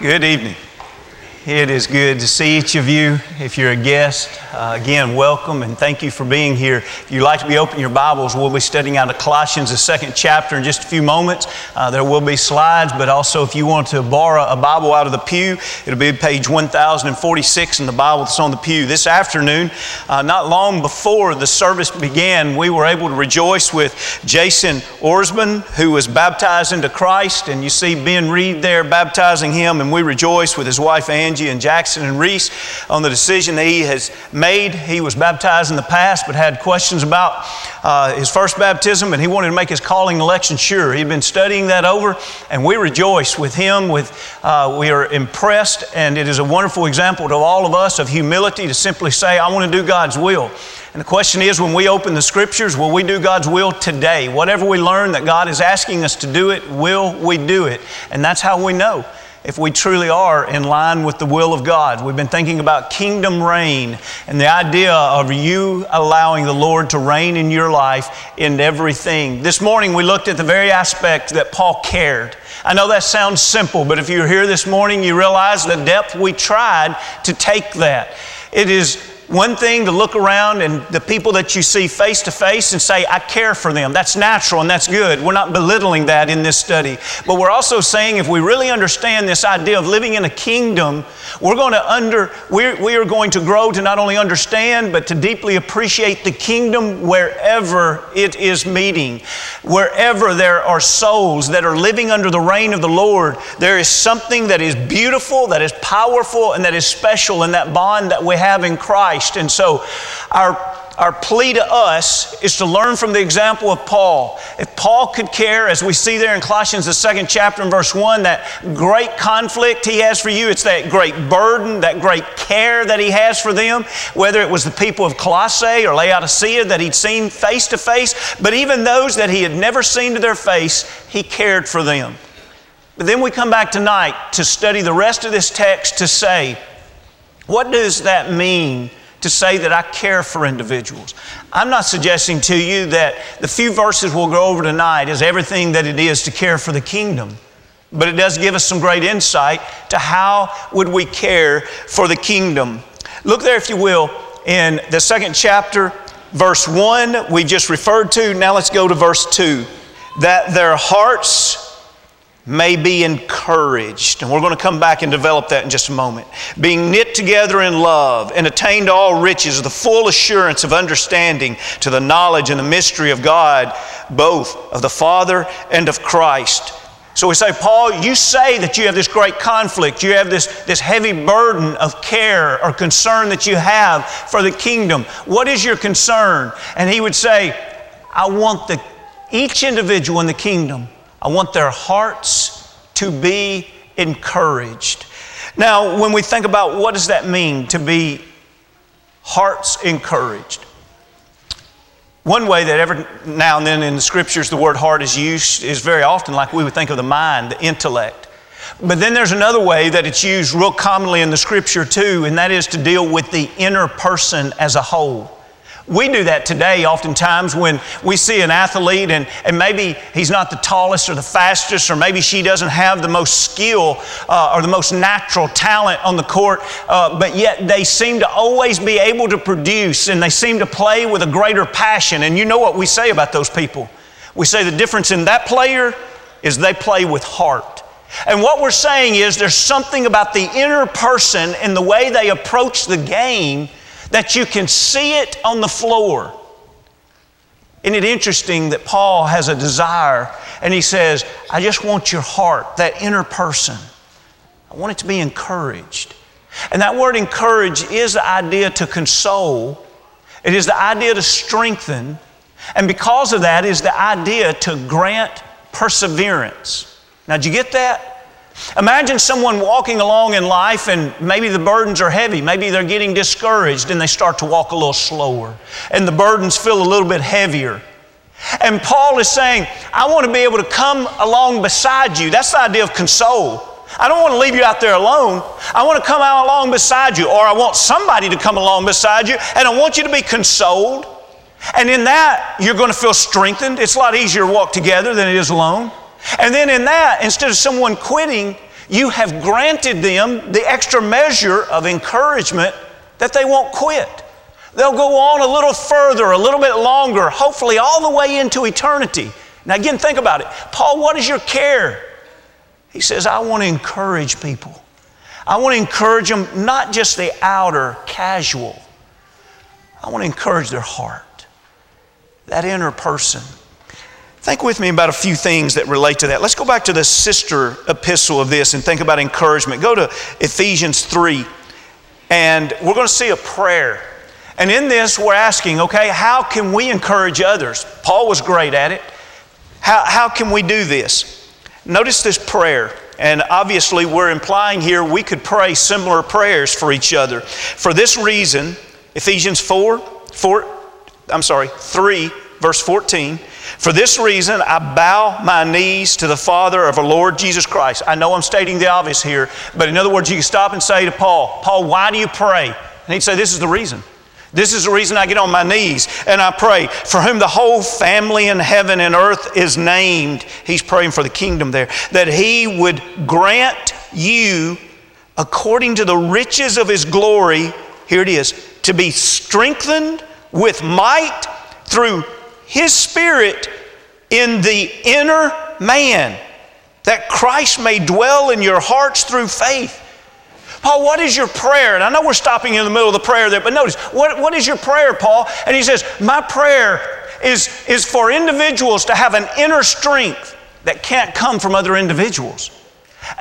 Good evening. It is good to see each of you. If you're a guest, uh, again, welcome and thank you for being here. If you'd like to be open your Bibles, we'll be studying out of Colossians, the second chapter, in just a few moments. Uh, there will be slides, but also if you want to borrow a Bible out of the pew, it'll be page 1046 in the Bible that's on the pew. This afternoon, uh, not long before the service began, we were able to rejoice with Jason Orsman, who was baptized into Christ, and you see Ben Reed there baptizing him, and we rejoice with his wife Angie Angie and Jackson and Reese on the decision that he has made. He was baptized in the past, but had questions about uh, his first baptism, and he wanted to make his calling election sure. He'd been studying that over, and we rejoice with him. With uh, we are impressed, and it is a wonderful example to all of us of humility to simply say, "I want to do God's will." And the question is when we open the scriptures, will we do God's will today? Whatever we learn that God is asking us to do it, will we do it? And that's how we know if we truly are in line with the will of God. We've been thinking about kingdom reign and the idea of you allowing the Lord to reign in your life in everything. This morning we looked at the very aspect that Paul cared. I know that sounds simple, but if you're here this morning, you realize the depth we tried to take that. It is one thing to look around and the people that you see face to face and say, I care for them. That's natural and that's good. We're not belittling that in this study. But we're also saying if we really understand this idea of living in a kingdom, we're going to under, we're, we are going to grow to not only understand, but to deeply appreciate the kingdom wherever it is meeting. Wherever there are souls that are living under the reign of the Lord, there is something that is beautiful, that is powerful, and that is special in that bond that we have in Christ. Christ. And so our our plea to us is to learn from the example of Paul. If Paul could care, as we see there in Colossians, the second chapter and verse 1, that great conflict he has for you, it's that great burden, that great care that he has for them, whether it was the people of Colossae or Laodicea that he'd seen face to face, but even those that he had never seen to their face, he cared for them. But then we come back tonight to study the rest of this text to say, what does that mean to say that I care for individuals. I'm not suggesting to you that the few verses we'll go over tonight is everything that it is to care for the kingdom. But it does give us some great insight to how would we care for the kingdom. Look there, if you will, in the second chapter, verse 1, we just referred to. Now let's go to verse 2. That their hearts may be encouraged. And we're going to come back and develop that in just a moment. Being knit together in love and attain to all riches, the full assurance of understanding to the knowledge and the mystery of God, both of the Father and of Christ. So we say, Paul, you say that you have this great conflict, you have this, this heavy burden of care or concern that you have for the kingdom. What is your concern? And he would say, I want the, each individual in the kingdom I want their hearts to be encouraged. Now, when we think about what does that mean to be hearts encouraged? One way that every now and then in the scriptures the word heart is used is very often like we would think of the mind, the intellect. But then there's another way that it's used real commonly in the scripture too, and that is to deal with the inner person as a whole. We do that today oftentimes when we see an athlete and, and maybe he's not the tallest or the fastest, or maybe she doesn't have the most skill uh, or the most natural talent on the court, uh, but yet they seem to always be able to produce and they seem to play with a greater passion. And you know what we say about those people? We say the difference in that player is they play with heart. And what we're saying is there's something about the inner person and the way they approach the game that you can see it on the floor. Isn't it interesting that Paul has a desire and he says, I just want your heart, that inner person. I want it to be encouraged. And that word encourage is the idea to console, it is the idea to strengthen, and because of that is the idea to grant perseverance. Now, did you get that? Imagine someone walking along in life and maybe the burdens are heavy. Maybe they're getting discouraged and they start to walk a little slower and the burdens feel a little bit heavier. And Paul is saying, I want to be able to come along beside you. That's the idea of console. I don't want to leave you out there alone. I want to come out along beside you, or I want somebody to come along beside you, and I want you to be consoled. And in that, you're going to feel strengthened. It's a lot easier to walk together than it is alone. And then in that, instead of someone quitting, you have granted them the extra measure of encouragement that they won't quit. They'll go on a little further, a little bit longer, hopefully all the way into eternity. Now, again, think about it. Paul, what is your care? He says, I want to encourage people. I want to encourage them, not just the outer, casual. I want to encourage their heart, that inner person. Think with me about a few things that relate to that. Let's go back to the sister epistle of this and think about encouragement. Go to Ephesians 3, and we're going to see a prayer. And in this, we're asking, okay, how can we encourage others? Paul was great at it. How, how can we do this? Notice this prayer. And obviously, we're implying here we could pray similar prayers for each other. For this reason, Ephesians 4, 4 I'm sorry, 3, verse 14. For this reason, I bow my knees to the Father of our Lord Jesus Christ. I know I'm stating the obvious here, but in other words, you can stop and say to Paul, Paul, why do you pray? And he'd say, This is the reason. This is the reason I get on my knees and I pray. For whom the whole family in heaven and earth is named, he's praying for the kingdom there, that he would grant you, according to the riches of his glory, here it is, to be strengthened with might through his spirit in the inner man, that Christ may dwell in your hearts through faith Paul, what is your prayer? And I know we're stopping in the middle of the prayer there, but notice, what, what is your prayer, Paul? And he says, My prayer is, is for individuals to have an inner strength that can't come from other individuals.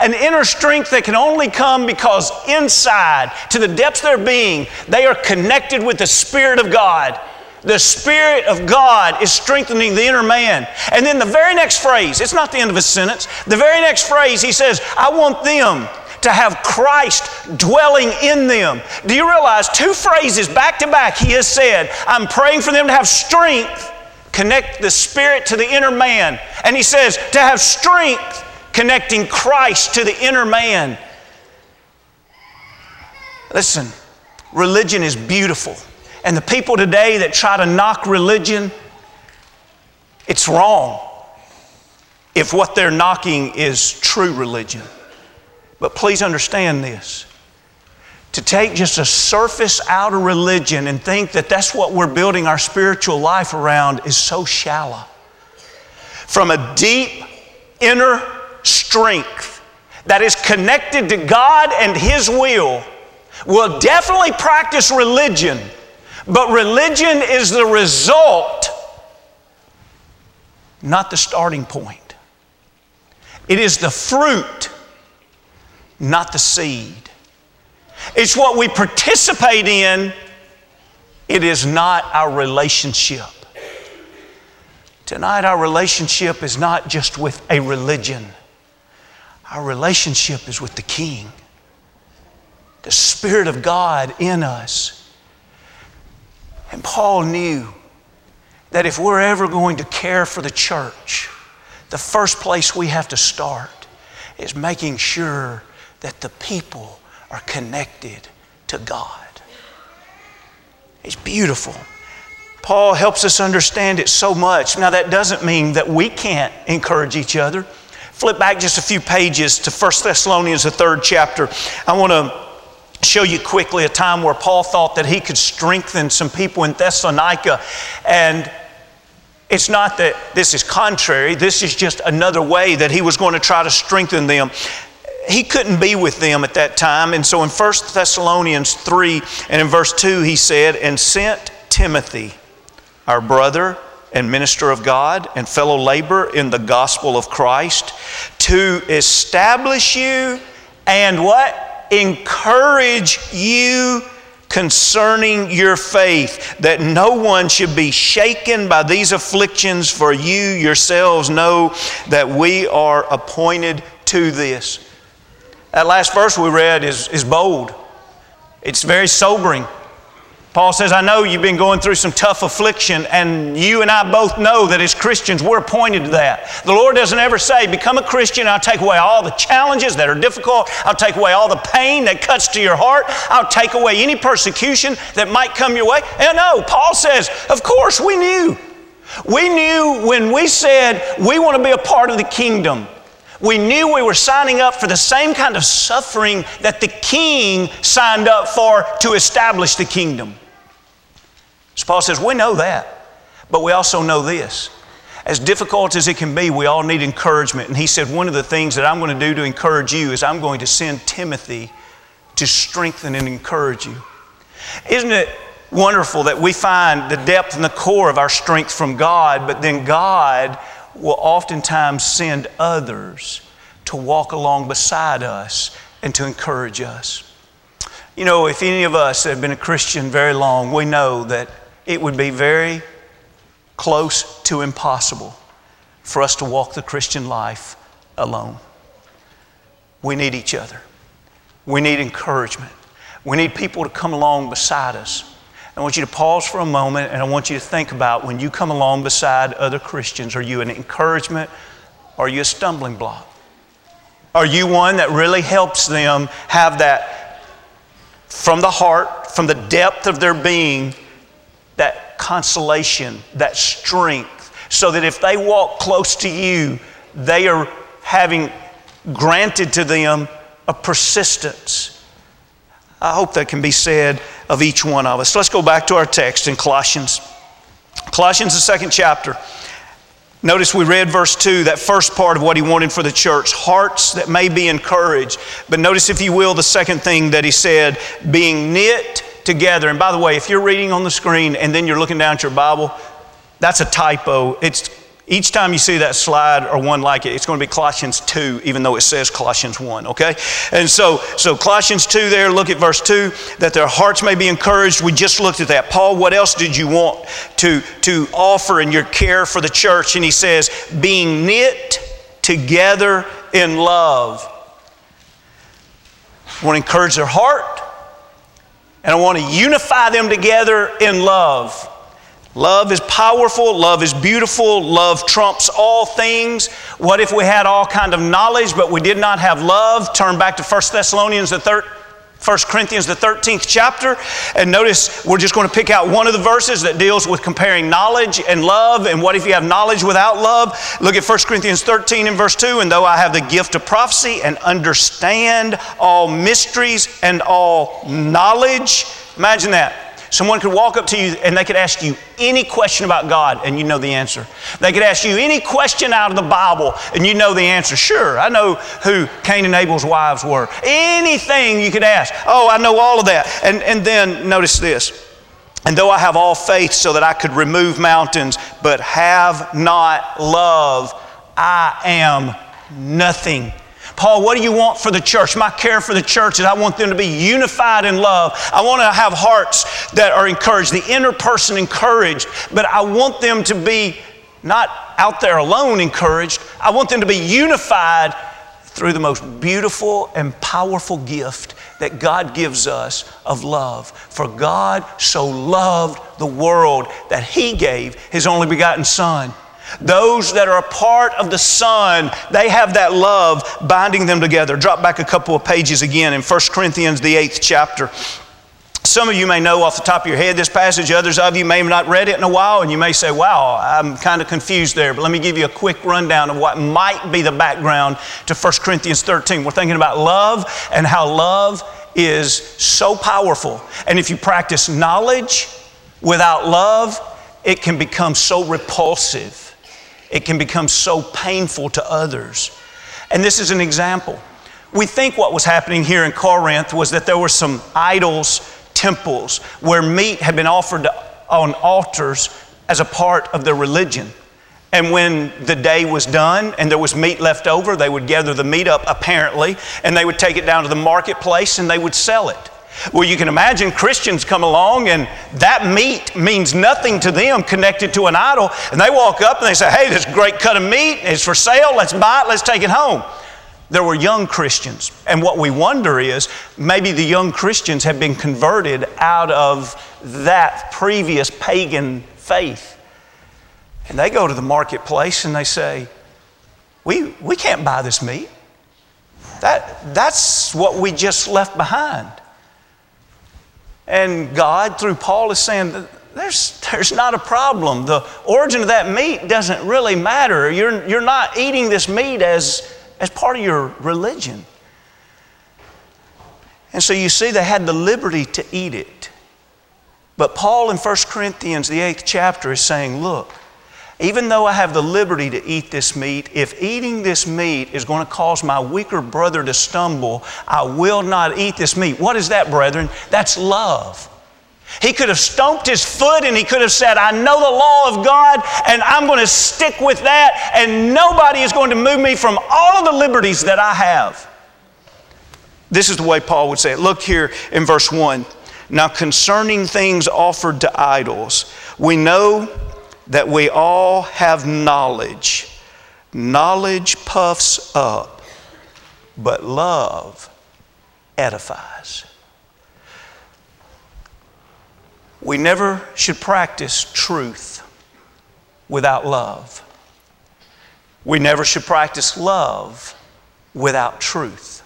An inner strength that can only come because inside, to the depths of their being, they are connected with the Spirit of God. The Spirit of God is strengthening the inner man. And then the very next phrase, it's not the end of a sentence, the very next phrase, he says, I want them to have Christ dwelling in them. Do you realize two phrases back to back he has said, I'm praying for them to have strength, connect the spirit to the inner man. And he says, to have strength, connecting Christ to the inner man. Listen, religion is beautiful. And the people today that try to knock religion, it's wrong if what they're knocking is true religion. But please understand this. To take just a surface outer religion and think that that's what we're building our spiritual life around is so shallow. From a deep inner strength that is connected to God and His will, we'll definitely practice religion, but religion is the result, not the starting point. It is the fruit not the seed. It's what we participate in, it is not our relationship. Tonight, our relationship is not just with a religion, our relationship is with the King, the Spirit of God in us. And Paul knew that if we're ever going to care for the church, the first place we have to start is making sure that the people are connected to God. It's beautiful. Paul helps us understand it so much. Now, that doesn't mean that we can't encourage each other. Flip back just a few pages to 1 Thessalonians, the third chapter. I want to show you quickly a time where Paul thought that he could strengthen some people in Thessalonica. And it's not that this is contrary, this is just another way that he was going to try to strengthen them he couldn't be with them at that time. And so in 1 Thessalonians 3 and in verse 2, he said, And sent Timothy, our brother and minister of God and fellow laborer in the gospel of Christ, to establish you and what? Encourage you concerning your faith, that no one should be shaken by these afflictions, for you yourselves know that we are appointed to this. That last verse we read is, is bold, it's very sobering. Paul says, I know you've been going through some tough affliction, and you and I both know that as Christians, we're appointed to that. The Lord doesn't ever say, Become a Christian, I'll take away all the challenges that are difficult, I'll take away all the pain that cuts to your heart, I'll take away any persecution that might come your way. And no, Paul says, Of course, we knew. We knew when we said we want to be a part of the kingdom. We knew we were signing up for the same kind of suffering that the king signed up for to establish the kingdom. So Paul says, We know that, but we also know this. As difficult as it can be, we all need encouragement. And he said, One of the things that I'm going to do to encourage you is I'm going to send Timothy to strengthen and encourage you. Isn't it wonderful that we find the depth and the core of our strength from God, but then God will oftentimes send others to walk along beside us and to encourage us. You know, if any of us have been a Christian very long, we know that it would be very close to impossible for us to walk the Christian life alone. We need each other. We need encouragement. We need people to come along beside us. I want you to pause for a moment and I want you to think about when you come along beside other Christians, are you an encouragement are you a stumbling block? Are you one that really helps them have that from the heart, from the depth of their being, that consolation, that strength, so that if they walk close to you, they are having granted to them a persistence I hope that can be said of each one of us. Let's go back to our text in Colossians. Colossians, the second chapter. Notice we read verse 2, that first part of what he wanted for the church hearts that may be encouraged. But notice, if you will, the second thing that he said being knit together. And by the way, if you're reading on the screen and then you're looking down at your Bible, that's a typo. It's each time you see that slide or one like it, it's going to be Colossians 2, even though it says Colossians 1, okay? And so, so Colossians 2 there, look at verse 2, that their hearts may be encouraged. We just looked at that. Paul, what else did you want to, to offer in your care for the church? And he says, being knit together in love. Want to encourage their heart, and I want to unify them together in love. Love is powerful, love is beautiful, love trumps all things. What if we had all kind of knowledge but we did not have love? Turn back to 1 Thessalonians the third 1 Corinthians, the 13th chapter, and notice we're just going to pick out one of the verses that deals with comparing knowledge and love. And what if you have knowledge without love? Look at 1 Corinthians 13 and verse 2. And though I have the gift of prophecy and understand all mysteries and all knowledge, imagine that. Someone could walk up to you and they could ask you any question about God and you know the answer. They could ask you any question out of the Bible and you know the answer. Sure, I know who Cain and Abel's wives were. Anything you could ask. Oh, I know all of that. And, and then notice this. And though I have all faith so that I could remove mountains, but have not love, I am nothing. Paul, what do you want for the church? My care for the church is I want them to be unified in love. I want to have hearts that are encouraged, the inner person encouraged, but I want them to be not out there alone encouraged. I want them to be unified through the most beautiful and powerful gift that God gives us of love. For God so loved the world that He gave His only begotten Son those that are a part of the Son, they have that love binding them together. Drop back a couple of pages again in 1 Corinthians, the eighth chapter. Some of you may know off the top of your head this passage, others of you may have not read it in a while, and you may say, Wow, I'm kind of confused there. But let me give you a quick rundown of what might be the background to 1 Corinthians 13. We're thinking about love and how love is so powerful. And if you practice knowledge without love, it can become so repulsive it can become so painful to others. And this is an example. We think what was happening here in Corinth was that there were some idols, temples, where meat had been offered on altars as a part of their religion. And when the day was done and there was meat left over, they would gather the meat up, apparently, and they would take it down to the marketplace and they would sell it. Well, you can imagine Christians come along and that meat means nothing to them connected to an idol. And they walk up and they say, Hey, this great cut of meat is for sale. Let's buy it. Let's take it home. There were young Christians. And what we wonder is maybe the young Christians have been converted out of that previous pagan faith. And they go to the marketplace and they say, We, we can't buy this meat. That, that's what we just left behind. And God, through Paul, is saying there's, there's not a problem. The origin of that meat doesn't really matter. You're, you're not eating this meat as, as part of your religion. And so you see, they had the liberty to eat it. But Paul in 1 Corinthians, the eighth chapter, is saying, Look, even though I have the liberty to eat this meat, if eating this meat is going to cause my weaker brother to stumble, I will not eat this meat. What is that, brethren? That's love. He could have stomped his foot and he could have said, I know the law of God and I'm going to stick with that, and nobody is going to move me from all of the liberties that I have. This is the way Paul would say it. Look here in verse 1. Now, concerning things offered to idols, we know that we all have knowledge. Knowledge puffs up, but love edifies. We never should practice truth without love. We never should practice love without truth.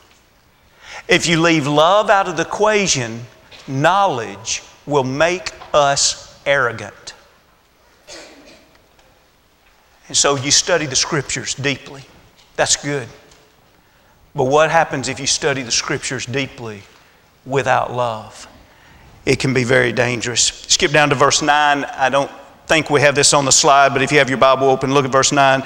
If you leave love out of the equation, knowledge will make us arrogant. And so you study the scriptures deeply. That's good. But what happens if you study the scriptures deeply without love? It can be very dangerous. Skip down to verse 9. I don't think we have this on the slide, but if you have your Bible open, look at verse 9.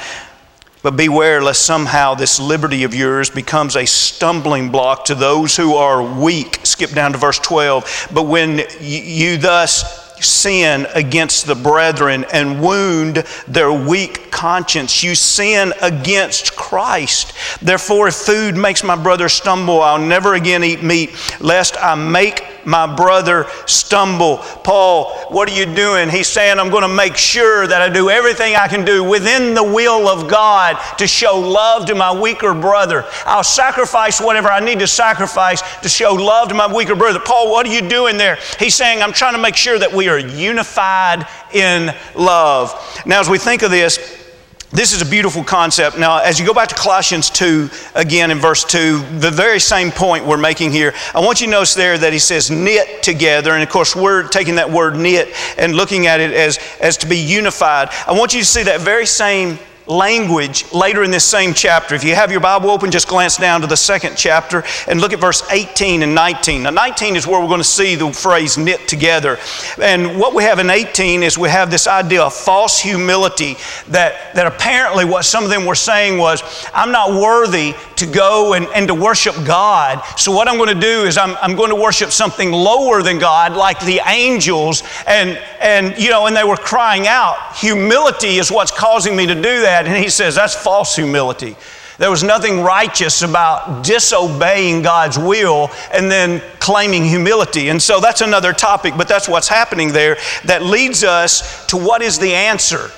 But beware lest somehow this liberty of yours becomes a stumbling block to those who are weak. Skip down to verse 12. But when you thus sin against the brethren and wound their weak conscience. You sin against Christ. Therefore, if food makes my brother stumble, I'll never again eat meat, lest I make my brother stumble. Paul, what are you doing? He's saying, I'm going to make sure that I do everything I can do within the will of God to show love to my weaker brother. I'll sacrifice whatever I need to sacrifice to show love to my weaker brother. Paul, what are you doing there? He's saying, I'm trying to make sure that we are unified in love. Now, as we think of this, this is a beautiful concept. Now, as you go back to Colossians 2, again in verse 2, the very same point we're making here, I want you to notice there that he says knit together. And of course, we're taking that word knit and looking at it as, as to be unified. I want you to see that very same language later in this same chapter. If you have your Bible open, just glance down to the second chapter and look at verse 18 and 19. Now, 19 is where we're going to see the phrase knit together. And what we have in 18 is we have this idea of false humility that, that apparently what some of them were saying was, I'm not worthy to go and, and to worship God. So, what I'm going to do is I'm, I'm going to worship something lower than God, like the angels. And, and, you know, and they were crying out, humility is what's causing me to do that that, and he says that's false humility. There was nothing righteous about disobeying God's will and then claiming humility. And so that's another topic, but that's what's happening there that leads us to what is the answer.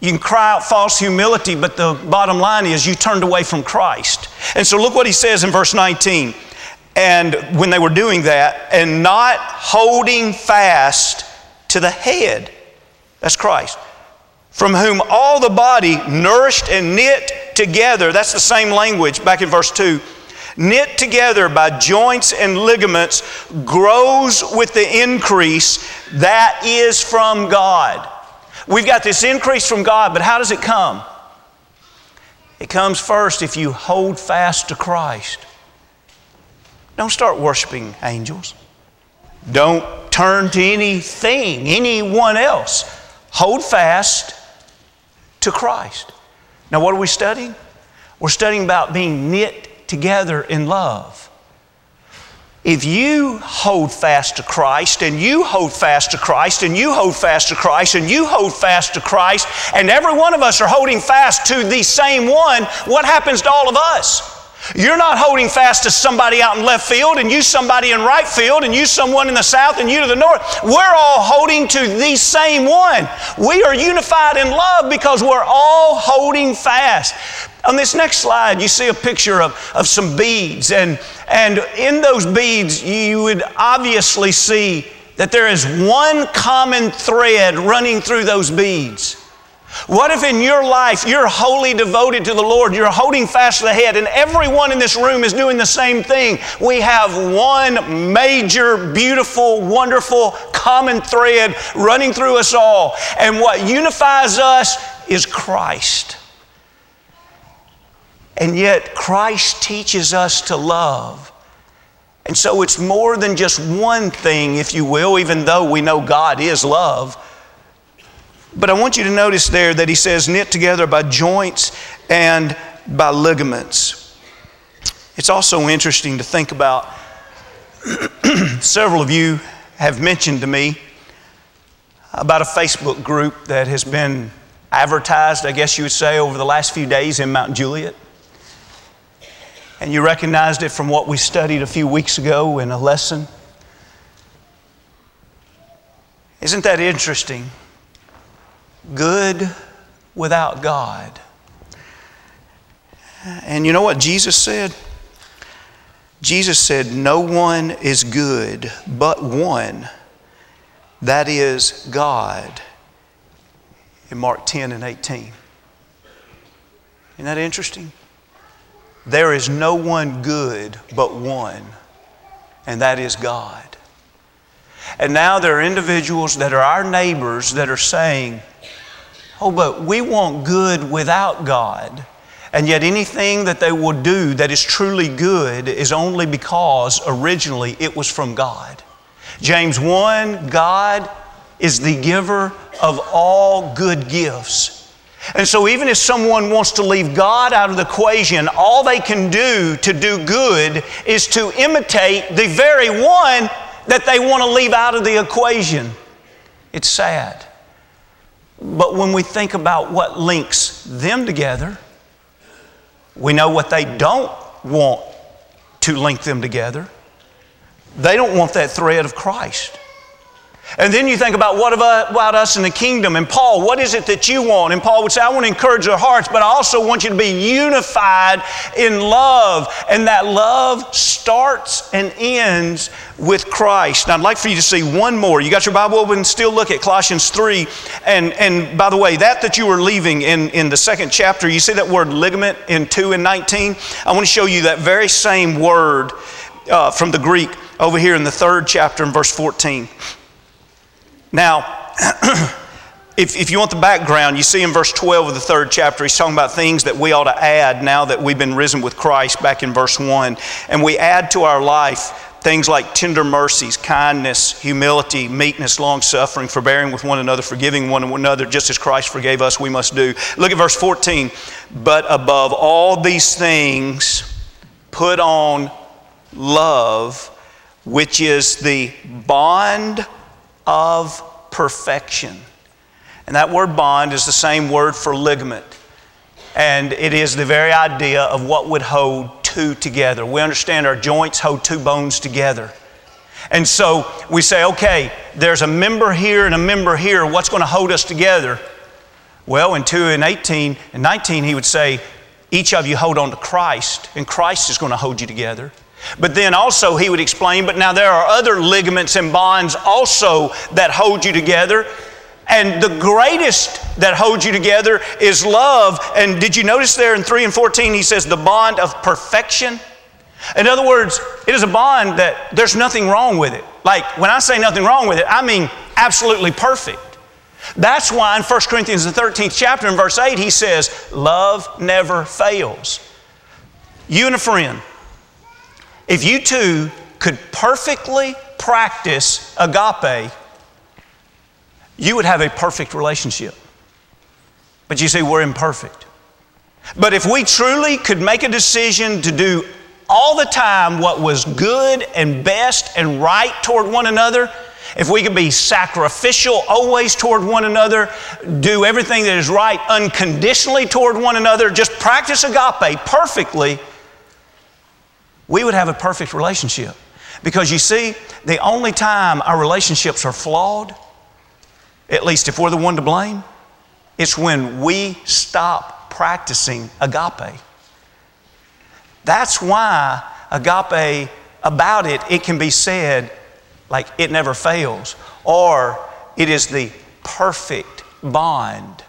You can cry out false humility, but the bottom line is you turned away from Christ. And so look what he says in verse 19. And when they were doing that, and not holding fast to the head, that's Christ from whom all the body, nourished and knit together, that's the same language back in verse 2, knit together by joints and ligaments, grows with the increase that is from God. We've got this increase from God, but how does it come? It comes first if you hold fast to Christ. Don't start worshiping angels. Don't turn to anything, anyone else. Hold fast to Christ. Now, what are we studying? We're studying about being knit together in love. If you hold fast to Christ, and you hold fast to Christ, and you hold fast to Christ, and you hold fast to Christ, and every one of us are holding fast to the same one, what happens to all of us? You're not holding fast to somebody out in left field and you somebody in right field and you someone in the south and you to the north. We're all holding to the same one. We are unified in love because we're all holding fast. On this next slide, you see a picture of, of some beads, and, and in those beads, you would obviously see that there is one common thread running through those beads. What if in your life you're wholly devoted to the Lord, you're holding fast to the head, and everyone in this room is doing the same thing? We have one major, beautiful, wonderful common thread running through us all. And what unifies us is Christ. And yet, Christ teaches us to love. And so it's more than just one thing, if you will, even though we know God is love. But I want you to notice there that he says knit together by joints and by ligaments. It's also interesting to think about. Several of you have mentioned to me about a Facebook group that has been advertised, I guess you would say, over the last few days in Mount Juliet. And you recognized it from what we studied a few weeks ago in a lesson. Isn't that interesting? Good without God. And you know what Jesus said? Jesus said, No one is good but one that is God in Mark 10 and 18. Isn't that interesting? There is no one good but one, and that is God. And now there are individuals that are our neighbors that are saying, Oh, but we want good without God. And yet, anything that they will do that is truly good is only because originally it was from God. James 1 God is the giver of all good gifts. And so, even if someone wants to leave God out of the equation, all they can do to do good is to imitate the very one that they want to leave out of the equation. It's sad. But when we think about what links them together, we know what they don't want to link them together. They don't want that thread of Christ. And then you think about what about us in the kingdom? And Paul, what is it that you want? And Paul would say, I want to encourage their hearts, but I also want you to be unified in love. And that love starts and ends with Christ. Now, I'd like for you to see one more. You got your Bible open? Still look at Colossians 3. And, and by the way, that that you were leaving in, in the second chapter, you see that word ligament in 2 and 19? I want to show you that very same word uh, from the Greek over here in the third chapter in verse 14. Now, if, if you want the background, you see in verse 12 of the third chapter, he's talking about things that we ought to add now that we've been risen with Christ back in verse 1. And we add to our life things like tender mercies, kindness, humility, meekness, long suffering, forbearing with one another, forgiving one another, just as Christ forgave us, we must do. Look at verse 14. But above all these things, put on love, which is the bond of perfection. And that word bond is the same word for ligament. And it is the very idea of what would hold two together. We understand our joints hold two bones together. And so we say, okay, there's a member here and a member here. What's going to hold us together? Well, in 2 and 18 and 19, he would say, each of you hold on to Christ, and Christ is going to hold you together. But then also he would explain, but now there are other ligaments and bonds also that hold you together. And the greatest that holds you together is love. And did you notice there in 3 and 14 he says the bond of perfection? In other words, it is a bond that there's nothing wrong with it. Like when I say nothing wrong with it, I mean absolutely perfect. That's why in 1 Corinthians, the 13th chapter, in verse 8, he says, Love never fails. You and a friend, if you two could perfectly practice agape, you would have a perfect relationship. But you see, we're imperfect. But if we truly could make a decision to do all the time what was good and best and right toward one another, if we could be sacrificial always toward one another, do everything that is right unconditionally toward one another, just practice agape perfectly, we would have a perfect relationship. Because you see, the only time our relationships are flawed, at least if we're the one to blame, it's when we stop practicing agape. That's why agape, about it, it can be said like it never fails, or it is the perfect bond.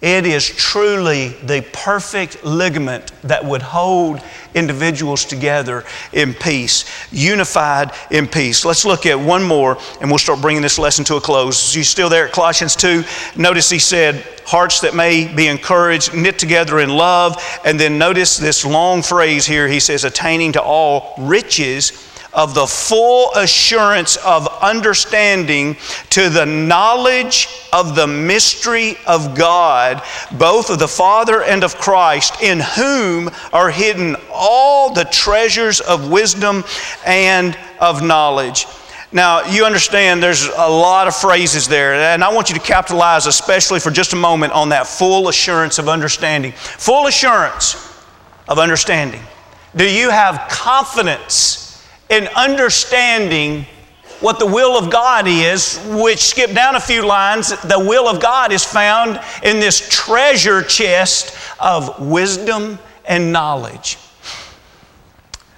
It is truly the perfect ligament that would hold individuals together in peace, unified in peace. Let's look at one more and we'll start bringing this lesson to a close. You still there at Colossians 2? Notice he said, hearts that may be encouraged, knit together in love. And then notice this long phrase here. He says, attaining to all riches of the full assurance of understanding to the knowledge of the mystery of God, both of the Father and of Christ, in whom are hidden all the treasures of wisdom and of knowledge. Now, you understand there's a lot of phrases there, and I want you to capitalize, especially for just a moment, on that full assurance of understanding. Full assurance of understanding. Do you have confidence in understanding what the will of God is, which skip down a few lines, the will of God is found in this treasure chest of wisdom and knowledge.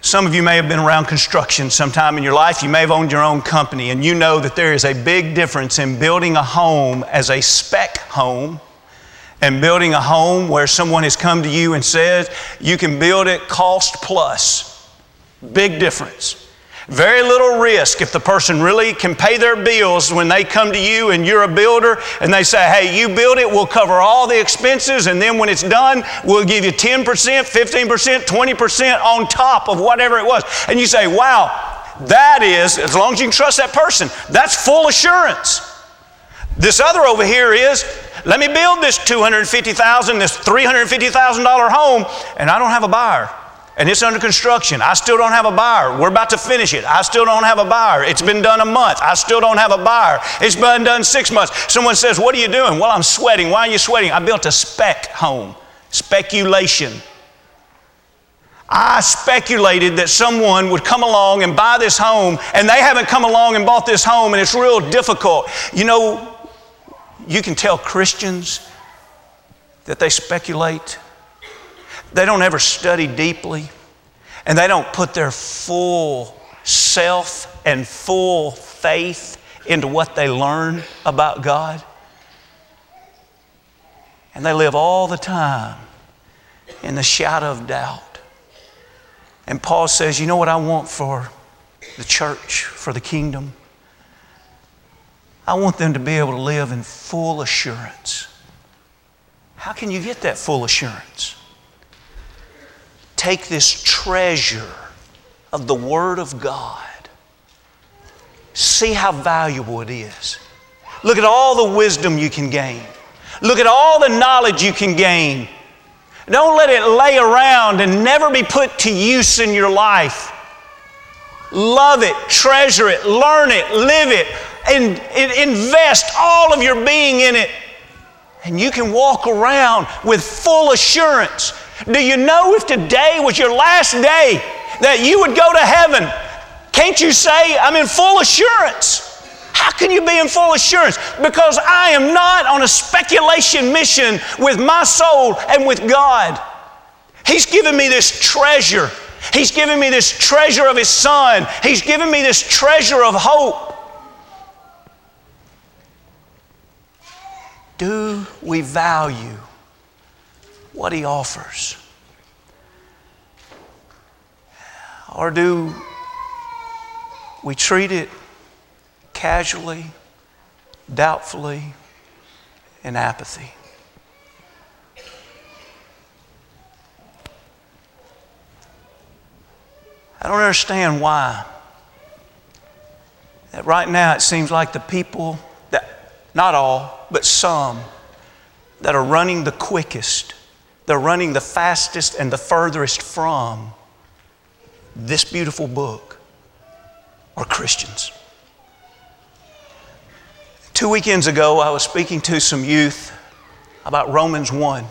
Some of you may have been around construction sometime in your life. You may have owned your own company, and you know that there is a big difference in building a home as a spec home and building a home where someone has come to you and says you can build it cost plus. Big difference. Very little risk if the person really can pay their bills when they come to you and you're a builder and they say, hey, you build it, we'll cover all the expenses, and then when it's done, we'll give you 10%, 15%, 20% on top of whatever it was. And you say, wow, that is, as long as you can trust that person, that's full assurance. This other over here is, let me build this 250,000, this $350,000 home, and I don't have a buyer and it's under construction. I still don't have a buyer. We're about to finish it. I still don't have a buyer. It's been done a month. I still don't have a buyer. It's been done six months. Someone says, What are you doing? Well, I'm sweating. Why are you sweating? I built a spec home. Speculation. I speculated that someone would come along and buy this home, and they haven't come along and bought this home, and it's real difficult. You know, you can tell Christians that they speculate they don't ever study deeply, and they don't put their full self and full faith into what they learn about God. And they live all the time in the shadow of doubt. And Paul says, You know what I want for the church, for the kingdom? I want them to be able to live in full assurance. How can you get that full assurance? Take this treasure of the Word of God. See how valuable it is. Look at all the wisdom you can gain. Look at all the knowledge you can gain. Don't let it lay around and never be put to use in your life. Love it, treasure it, learn it, live it, and, invest all of your being in it. And you can walk around with full assurance do you know if today was your last day that you would go to heaven? Can't you say, I'm in full assurance? How can you be in full assurance? Because I am not on a speculation mission with my soul and with God. He's given me this treasure. He's given me this treasure of His Son. He's given me this treasure of hope. Do we value what He offers? Or do we treat it casually, doubtfully, in apathy? I don't understand why. That right now it seems like the people that, not all, but some, that are running the quickest they're running the fastest and the furthest from this beautiful book are Christians. Two weekends ago, I was speaking to some youth about Romans 1.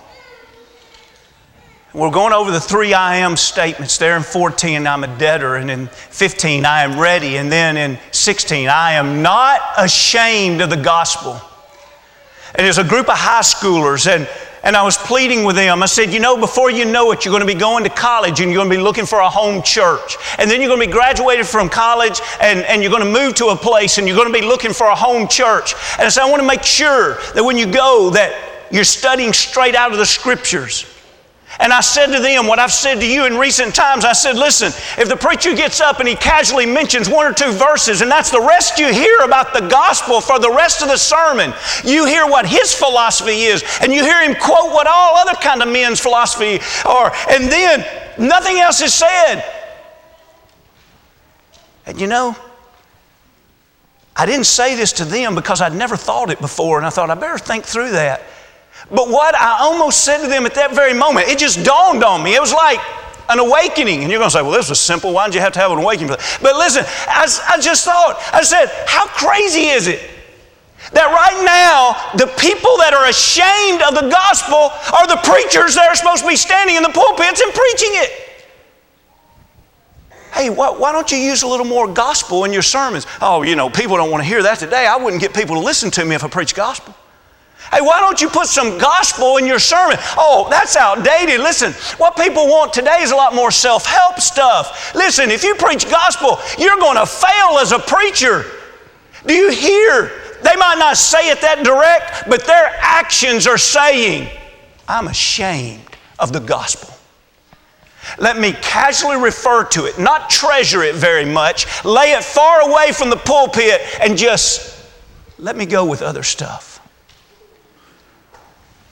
We're going over the three I am statements. There in 14, I'm a debtor. And in 15, I am ready. And then in 16, I am not ashamed of the gospel. And there's a group of high schoolers, and and I was pleading with them. I said, You know, before you know it, you're going to be going to college and you're going to be looking for a home church. And then you're going to be graduated from college and, and you're going to move to a place and you're going to be looking for a home church. And I said, I want to make sure that when you go, that you're studying straight out of the scriptures. And I said to them what I've said to you in recent times. I said, listen, if the preacher gets up and he casually mentions one or two verses, and that's the rest you hear about the gospel for the rest of the sermon, you hear what his philosophy is, and you hear him quote what all other kind of men's philosophy are, and then nothing else is said. And you know, I didn't say this to them because I'd never thought it before, and I thought I better think through that. But what I almost said to them at that very moment, it just dawned on me. It was like an awakening. And you're going to say, well, this was simple. Why did you have to have an awakening? But listen, I, I just thought, I said, how crazy is it that right now the people that are ashamed of the gospel are the preachers that are supposed to be standing in the pulpits and preaching it? Hey, why, why, don't you use a little more gospel in your sermons? Oh, you know, people don't want to hear that today. I wouldn't get people to listen to me if I preach gospel. Hey, why don't you put some gospel in your sermon? Oh, that's outdated. Listen, what people want today is a lot more self help stuff. Listen, if you preach gospel, you're going to fail as a preacher. Do you hear? They might not say it that direct, but their actions are saying, I'm ashamed of the gospel. Let me casually refer to it, not treasure it very much, lay it far away from the pulpit, and just let me go with other stuff.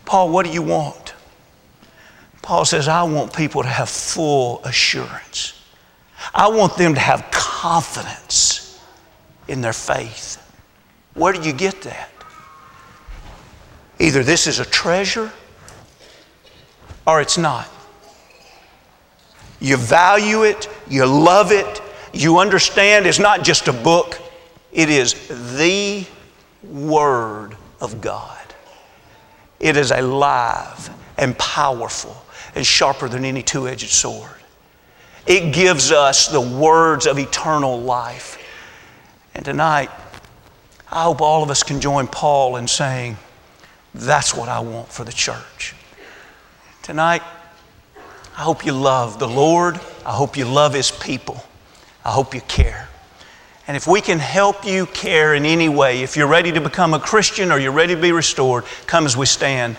Paul, what do you want? Paul says, I want people to have full assurance. I want them to have confidence in their faith. Where do you get that? Either this is a treasure or it's not. You value it, you love it, you understand it's not just a book, it is the Word of God. It is alive and powerful and sharper than any two edged sword. It gives us the words of eternal life. And tonight, I hope all of us can join Paul in saying, That's what I want for the church. Tonight, I hope you love the Lord. I hope you love His people. I hope you care. And if we can help you care in any way, if you're ready to become a Christian or you're ready to be restored, come as we stand